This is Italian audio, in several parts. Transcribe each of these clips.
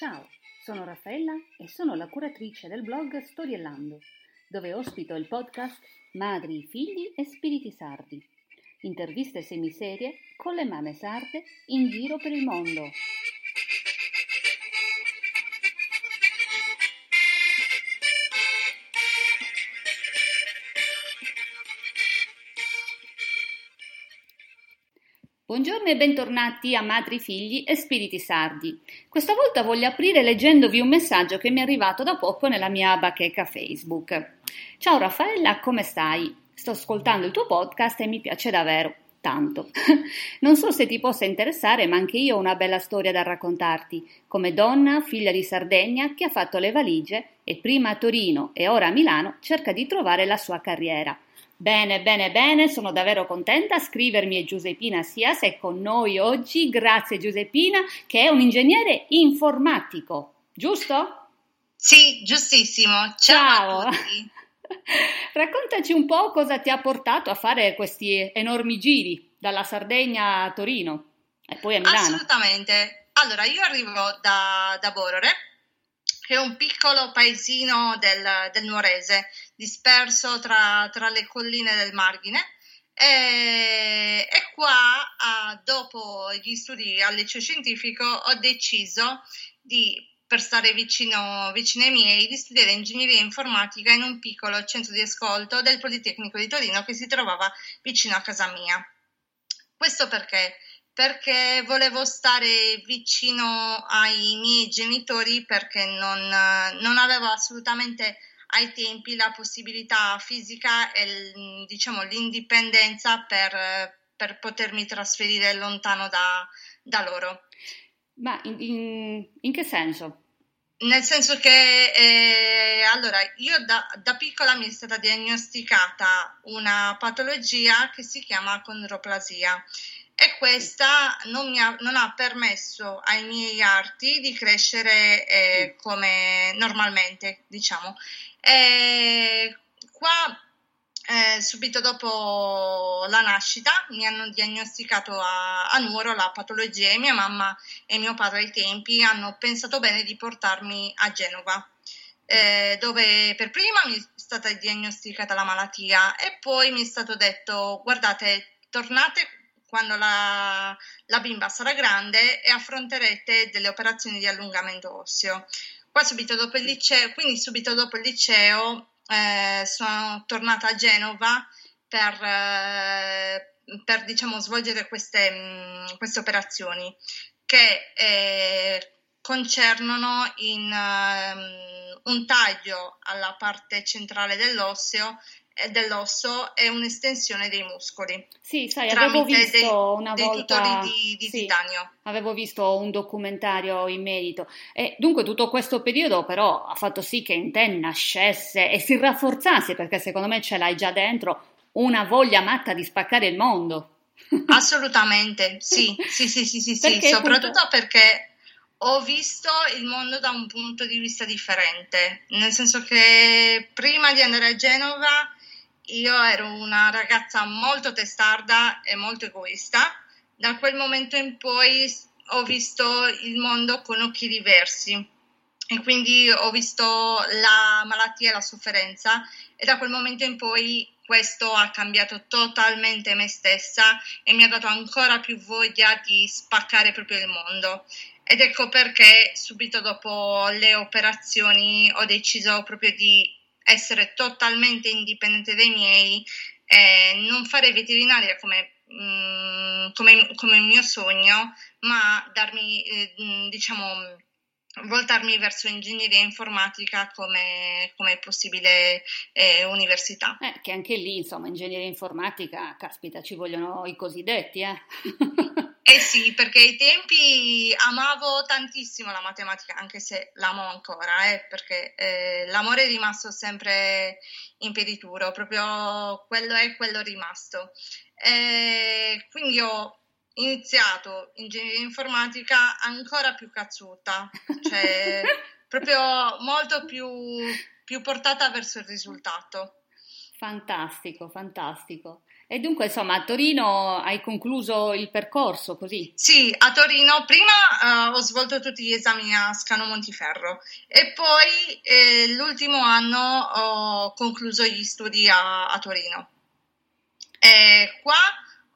Ciao, sono Raffaella e sono la curatrice del blog Storiellando, dove ospito il podcast Madri, figli e spiriti sardi. Interviste semiserie con le mamme sarde in giro per il mondo. Buongiorno e bentornati a Madri, Figli e Spiriti Sardi. Questa volta voglio aprire leggendovi un messaggio che mi è arrivato da poco nella mia bacheca Facebook. Ciao Raffaella, come stai? Sto ascoltando il tuo podcast e mi piace davvero. Tanto. Non so se ti possa interessare, ma anche io ho una bella storia da raccontarti. Come donna, figlia di Sardegna, che ha fatto le valigie e prima a Torino e ora a Milano cerca di trovare la sua carriera. Bene, bene, bene, sono davvero contenta. Scrivermi è Giuseppina Sias è con noi oggi. Grazie Giuseppina, che è un ingegnere informatico, giusto? Sì, giustissimo. Ciao. Ciao. Raccontaci un po' cosa ti ha portato a fare questi enormi giri dalla Sardegna a Torino e poi a Milano. Assolutamente. Allora, io arrivo da, da Borore, che è un piccolo paesino del, del Nuorese, disperso tra, tra, le colline del Marghine. E, e qua, ah, dopo gli studi al liceo scientifico, ho deciso di, per stare vicino, vicino ai miei, di studiare ingegneria informatica in un piccolo centro di ascolto del Politecnico di Torino che si trovava vicino a casa mia. Questo perché? Perché volevo stare vicino ai miei genitori perché non, non avevo assolutamente ai tempi la possibilità fisica e diciamo, l'indipendenza per, per potermi trasferire lontano da, da loro. Ma in, in, in, che senso? Nel senso che eh, allora io da, da, piccola mi è stata diagnosticata una patologia che si chiama condroplasia e questa non, ha, non ha, permesso ai miei arti di crescere eh, come normalmente, diciamo. E qua, eh, subito dopo la nascita, mi hanno diagnosticato a, a Nuoro la patologia e mia mamma e mio padre ai tempi hanno pensato bene di portarmi a Genova. Eh, dove per prima mi è stata diagnosticata la malattia e poi mi è stato detto guardate tornate quando la, la bimba sarà grande e affronterete delle operazioni di allungamento osseo. Qua subito dopo il liceo, quindi subito dopo il liceo eh, sono tornata a Genova per, eh, per diciamo, svolgere queste, mh, mm, queste, operazioni che eh, concernono in, um, un taglio alla parte centrale dell'osseo dell'osso è un'estensione dei muscoli. Sì, sai, avevo visto dei, una dei volta di, di sì, titanio. Avevo visto un documentario in merito e dunque tutto questo periodo però ha fatto sì che in te nascesse e si rafforzasse perché secondo me ce l'hai già dentro una voglia matta di spaccare il mondo. Assolutamente, sì, sì, sì, sì, sì, sì. soprattutto perché ho visto il mondo da un punto di vista differente, nel senso che prima di andare a Genova io ero una ragazza molto testarda e molto egoista. Da quel momento in poi ho visto il mondo con occhi diversi e quindi ho visto la malattia e la sofferenza e da quel momento in poi questo ha cambiato totalmente me stessa e mi ha dato ancora più voglia di spaccare proprio il mondo. Ed ecco perché subito dopo le operazioni ho deciso proprio di essere totalmente indipendente dai miei, eh, non fare veterinaria come, mh, mm, come, come, il mio sogno, ma darmi, eh, diciamo, voltarmi verso ingegneria informatica come, come possibile eh, università. Eh, che anche lì, insomma, ingegneria informatica, caspita, ci vogliono i cosiddetti, eh? Eh sì, perché ai tempi amavo tantissimo la matematica, anche se l'amo ancora, eh, perché eh, l'amore è rimasto sempre imperituro, proprio quello è quello rimasto. Eh, quindi ho iniziato ingegneria informatica ancora più cazzuta, cioè proprio molto più, più portata verso il risultato. Fantastico, fantastico. E dunque, insomma, a Torino hai concluso il percorso così? Sì, a Torino prima uh, ho svolto tutti gli esami a Scano Montiferro e poi eh, l'ultimo anno ho concluso gli studi a, a Torino. E qua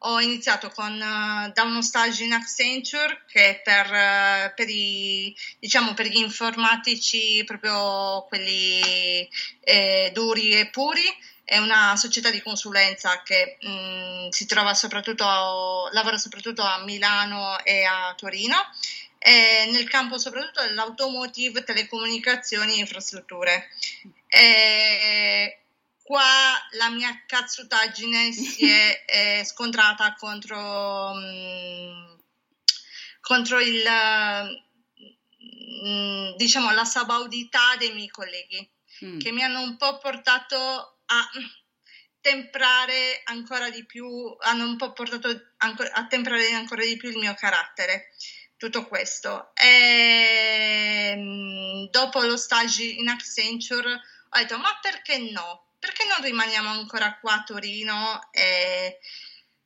ho iniziato con, uh, da uno stage in Accenture che è per, uh, per, i, diciamo, per gli informatici proprio quelli eh, duri e puri è una società di consulenza che mh, mm, si trova soprattutto, lavora soprattutto a Milano e a Torino, e nel campo soprattutto dell'automotive, telecomunicazioni e infrastrutture. E qua la mia cazzutaggine si è, è scontrata contro, mh, mm, contro il, mh, mm, diciamo, la sabaudità dei miei colleghi, che mi hanno un po' portato a temprare ancora di più, hanno un po' portato a temprare ancora di più il mio carattere. Tutto questo. E, ehm, dopo lo stage in Accenture ho detto: Ma perché no? Perché non rimaniamo ancora qua a Torino e,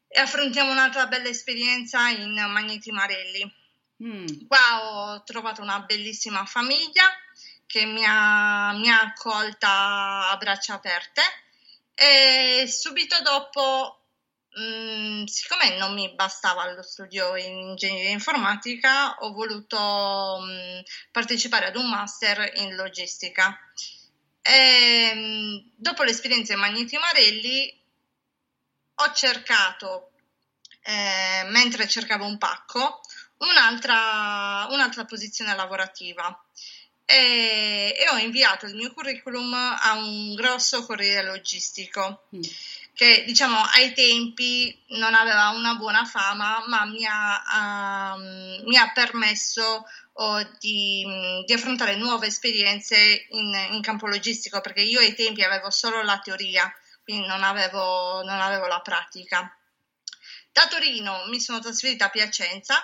e affrontiamo un'altra bella esperienza in Magneti Marelli? Mm. Qua ho trovato una bellissima famiglia che mi ha, mi ha accolta a braccia aperte e subito dopo, mh, mm, siccome non mi bastava lo studio in ingegneria informatica, ho voluto mh, mm, partecipare ad un master in logistica. E, mh, mm, dopo l'esperienza in Magneti Marelli ho cercato, eh, mentre cercavo un pacco, un'altra, un'altra posizione lavorativa e, e, ho inviato il mio curriculum a un grosso corriere logistico mm. che diciamo ai tempi non aveva una buona fama ma mi ha, um, mi ha permesso oh, di, di, affrontare nuove esperienze in, in, campo logistico perché io ai tempi avevo solo la teoria quindi non avevo, non avevo la pratica da Torino mi sono trasferita a Piacenza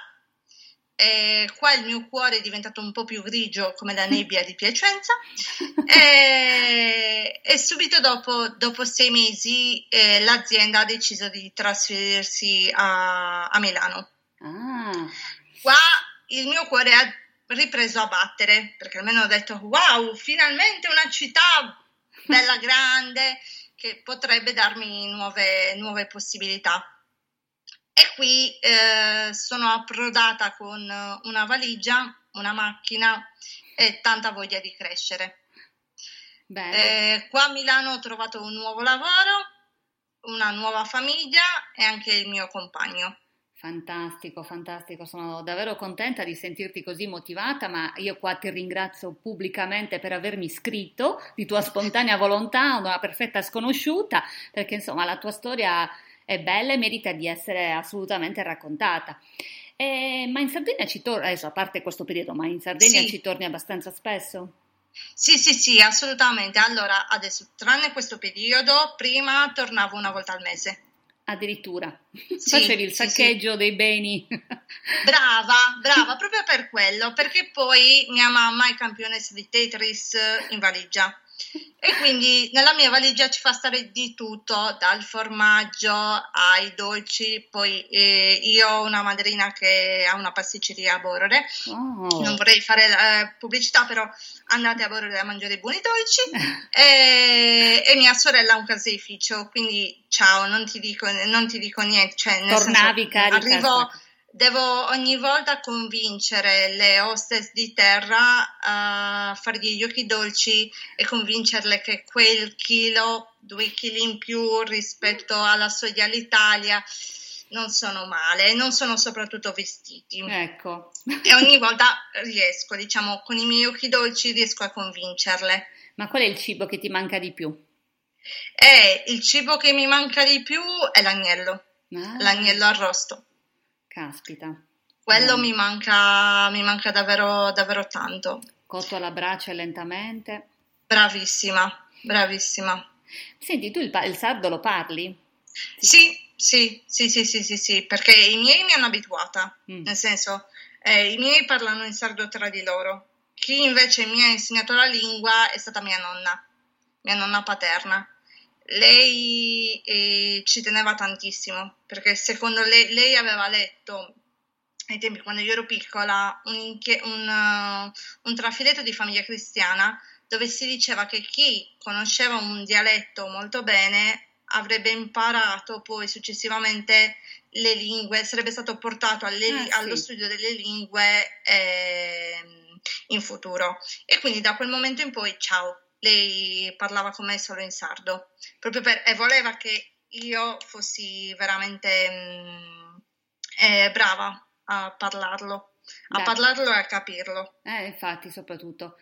e qua il mio cuore è diventato un po' più grigio come la nebbia di Piacenza e, e subito dopo, dopo, sei mesi eh, l'azienda ha deciso di trasferirsi a, a Milano. Ah. Qua il mio cuore ha ripreso a battere perché almeno ho detto wow, finalmente una città bella grande che potrebbe darmi nuove, nuove possibilità. E qui eh, sono approdata con una valigia, una macchina e tanta voglia di crescere. Eh, qua a Milano ho trovato un nuovo lavoro, una nuova famiglia e anche il mio compagno. Fantastico, fantastico, sono davvero contenta di sentirti così motivata, ma io qua ti ringrazio pubblicamente per avermi iscritto di tua spontanea volontà, una perfetta sconosciuta, perché insomma la tua storia è bella e merita di essere assolutamente raccontata. Eh, ma in Sardegna ci torni, adesso a parte questo periodo, ma in Sardegna sì. ci torni abbastanza spesso? Sì, sì, sì, assolutamente. Allora, adesso, tranne questo periodo, prima tornavo una volta al mese. Addirittura sì, facevi il saccheggio sì, sì. dei beni. Brava, brava, proprio per quello, perché poi mia mamma è campionessa di Tetris in valigia. E quindi nella mia valigia ci fa stare di tutto, dal formaggio ai dolci. Poi eh, io ho una madrina che ha una pasticceria a Borore. Oh. Non vorrei fare eh, pubblicità, però andate a Borore a mangiare buoni dolci. e, e, mia sorella ha un caseificio, quindi ciao, non ti dico, non ti dico niente. Cioè, Tornavi senso, carica. Arrivo, devo ogni volta convincere le hostess di terra a fargli gli occhi dolci e convincerle che quel chilo, due chili in più rispetto alla soglia all'Italia non sono male, non sono soprattutto vestiti. Ecco. E ogni volta riesco, diciamo, con i miei occhi dolci riesco a convincerle. Ma qual è il cibo che ti manca di più? Eh, il cibo che mi manca di più è l'agnello, ah. l'agnello arrosto. Caspita. Quello mi, manca, mi manca davvero, davvero tanto. Cotto alla brace lentamente. Bravissima, bravissima. Senti, tu il, il sardo lo parli? Sì, sì, sì, sì, sì, sì, sì, perché i miei mi hanno abituata, mm. nel senso, eh, i miei parlano in sardo tra di loro. Chi invece mi ha insegnato la lingua è stata mia nonna, mia nonna paterna. Lei eh, ci teneva tantissimo perché secondo lei, lei aveva letto ai tempi quando io ero piccola un, un, uh, un trafiletto di famiglia cristiana dove si diceva che chi conosceva un dialetto molto bene avrebbe imparato poi successivamente le lingue, sarebbe stato portato alle, ah, sì. allo studio delle lingue eh, in futuro. E quindi da quel momento in poi, ciao, lei parlava con me solo in sardo, proprio per, e voleva che io fossi veramente mh, mm, eh, brava a parlarlo, a Beh. parlarlo e a capirlo. Eh, infatti, soprattutto.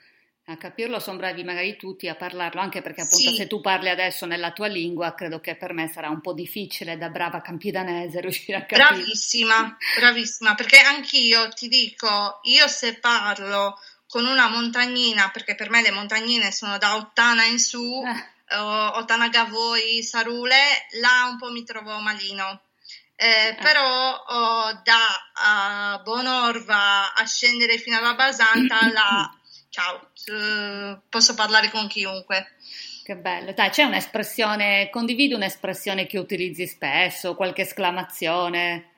A capirlo sono bravi magari tutti a parlarlo, anche perché appunto sì. se tu parli adesso nella tua lingua, credo che per me sarà un po' difficile da brava campidanese riuscire a capire. Bravissima, bravissima, perché anch'io ti dico, io se parlo con una montagnina, perché per me le montagnine sono da Ottana in su, eh. Ottana Gavoi, Sarule, là un po' mi trovo malino. Eh, eh. Però oh, da uh, Bonorva a scendere fino alla Basanta, là ciao, uh, posso parlare con chiunque. Che bello, dai, c'è un'espressione, condividi un'espressione che utilizzi spesso, qualche esclamazione?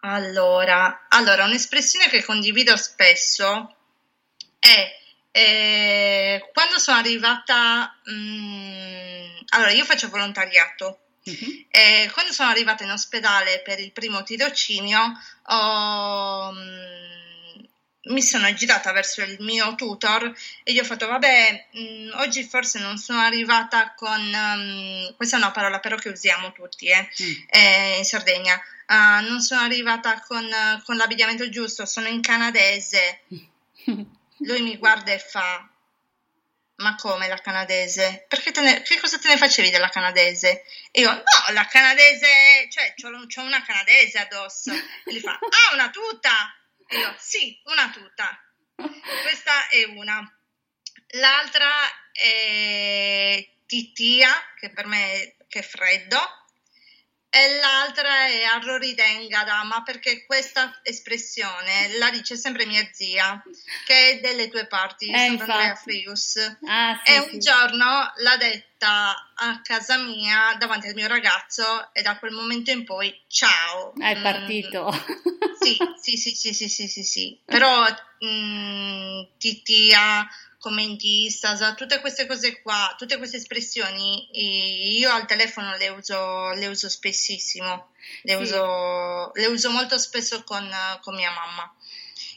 Allora, allora un'espressione che condivido spesso è eh, quando sono arrivata, mh, mm, allora io faccio volontariato, uh-huh. e quando sono arrivata in ospedale per il primo tirocinio ho... Mh, mm, mi sono girata verso il mio tutor e gli ho fatto vabbè mh, mm, oggi forse non sono arrivata con um, questa è una parola però che usiamo tutti eh, mm. eh, in Sardegna uh, non sono arrivata con, con, l'abbigliamento giusto sono in canadese lui mi guarda e fa ma come la canadese? Perché ne, che cosa te ne facevi della canadese? E io, no, la canadese, cioè, c'ho, c'ho una canadese addosso. E lui fa, ah, una tuta! E io, sì, una tuta. Questa è una. L'altra è titia, che per me è, che è freddo, e l'altra è arroridenga ma perché questa espressione la dice sempre mia zia, che è delle tue parti, eh, Sant'Andrea Frius. Ah, sì, e un sì. giorno l'ha detta a casa mia davanti al mio ragazzo e da quel momento in poi ciao. È mm. partito. Mm, sì, sì, sì, sì, sì, sì, sì, sì. Però mm, titia commentista, tutte queste cose qua, tutte queste espressioni, io al telefono le uso, le uso spessissimo, le, sì. uso, le uso molto spesso con, con mia mamma.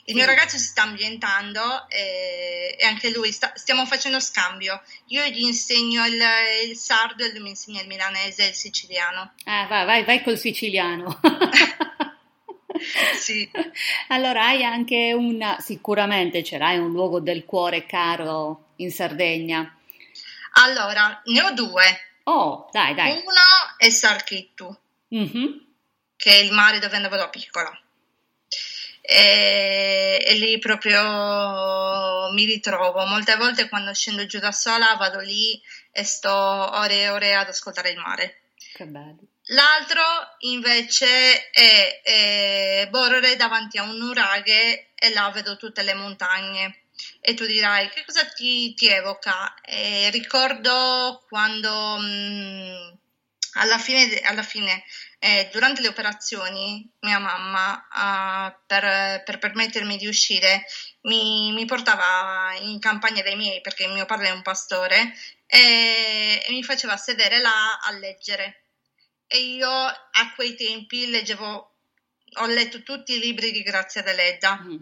Il mio ragazzo si sta ambientando e, e anche lui sta, stiamo facendo scambio. Io gli insegno il, il, sardo e lui mi insegna il milanese e il siciliano. Ah, vai, vai, vai col siciliano. sì. Allora hai anche una, sicuramente ce l'hai un luogo del cuore caro in Sardegna. Allora, ne ho due. Oh, dai, dai. Uno è Sarchittu, mm-hmm. che è il mare dove andavo da piccola. E, e, lì proprio mi ritrovo. Molte volte quando scendo giù da sola vado lì e sto ore e ore ad ascoltare il mare. Che bello. L'altro invece è, è Borore davanti a un nuraghe e là vedo tutte le montagne. E tu dirai che cosa ti, ti evoca? E ricordo quando mh, mm, alla fine, alla fine eh, durante le operazioni, mia mamma, uh, per, per, permettermi di uscire, mi, mi, portava in campagna dai miei, perché mio padre è un pastore, e, e mi faceva sedere là a leggere e io a quei tempi leggevo, ho letto tutti i libri di Grazia Deledda. Mm.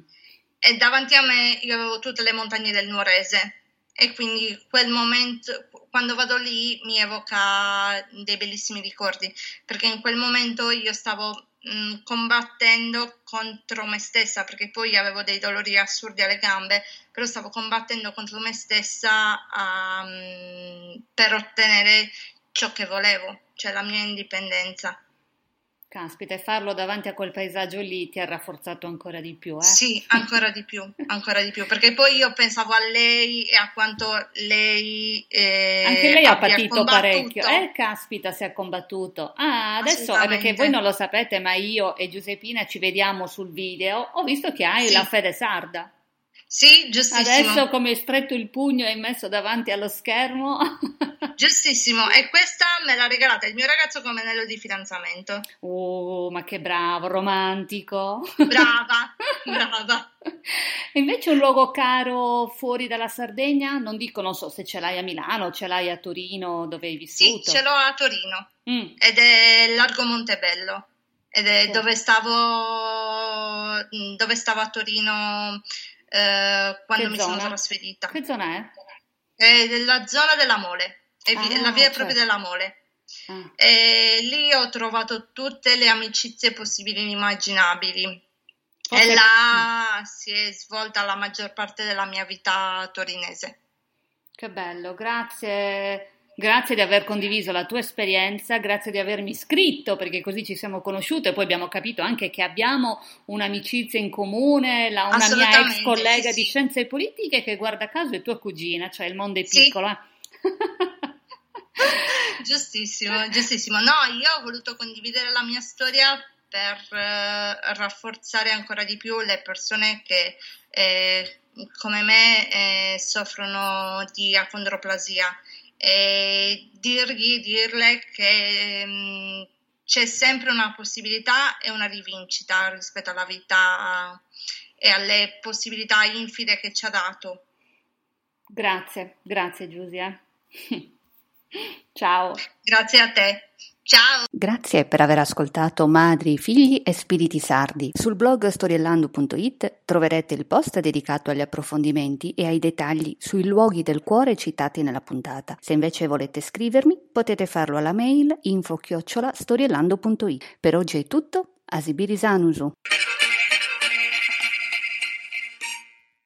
e davanti a me io avevo tutte le montagne del Nuorese. E quindi quel momento, quando vado lì, mi evoca dei bellissimi ricordi. Perché in quel momento io stavo mh, mm, combattendo contro me stessa perché poi avevo dei dolori assurdi alle gambe, però stavo combattendo contro me stessa um, per ottenere ciò che volevo, cioè la mia indipendenza. Caspita, e farlo davanti a quel paesaggio lì ti ha rafforzato ancora di più, eh? Sì, ancora di più, ancora di più, perché poi io pensavo a lei e a quanto lei... Eh, Anche lei ha patito parecchio, eh? Caspita, si è combattuto. Ah, adesso, eh, perché voi non lo sapete, ma io e Giuseppina ci vediamo sul video, ho visto che hai sì. la fede sarda. Sì, giustissimo. Adesso come stretto il pugno e messo davanti allo schermo... Giustissimo, e questa me l'ha regalata il mio ragazzo come anello di fidanzamento. Oh, ma che bravo, romantico. Brava, brava. E invece un luogo caro fuori dalla Sardegna? Non dico, non so se ce l'hai a Milano, ce l'hai a Torino, dove hai vissuto? Sì, ce l'ho a Torino, mm. ed è Largo Montebello, ed è sì. dove, stavo, dove stavo a Torino eh, quando che mi zona? sono trasferita. Che zona è? È la zona della Mole, ah, la via certo. proprio della Mole. Ah. E lì ho trovato tutte le amicizie possibili e immaginabili. Okay. E là si è svolta la maggior parte della mia vita torinese. Che bello, grazie Grazie di aver condiviso la tua esperienza, grazie di avermi iscritto perché così ci siamo conosciute e poi abbiamo capito anche che abbiamo un'amicizia in comune, la, una mia ex collega sì, di sì. scienze politiche che guarda caso è tua cugina, cioè il mondo è piccolo. Sì. giustissimo, giustissimo. No, io ho voluto condividere la mia storia per eh, rafforzare ancora di più le persone che eh, come me eh, soffrono di acondroplasia e dirgli, dirle che mh, mm, c'è sempre una possibilità e una rivincita rispetto alla vita e alle possibilità infide che ci ha dato. Grazie, grazie Giusia. Ciao. Grazie a te. Ciao! Grazie per aver ascoltato Madri, Figli e Spiriti Sardi. Sul blog storiellando.it troverete il post dedicato agli approfondimenti e ai dettagli sui luoghi del cuore citati nella puntata. Se invece volete scrivermi, potete farlo alla mail info-storiellando.it. Per oggi è tutto, Asibiri Sanusu.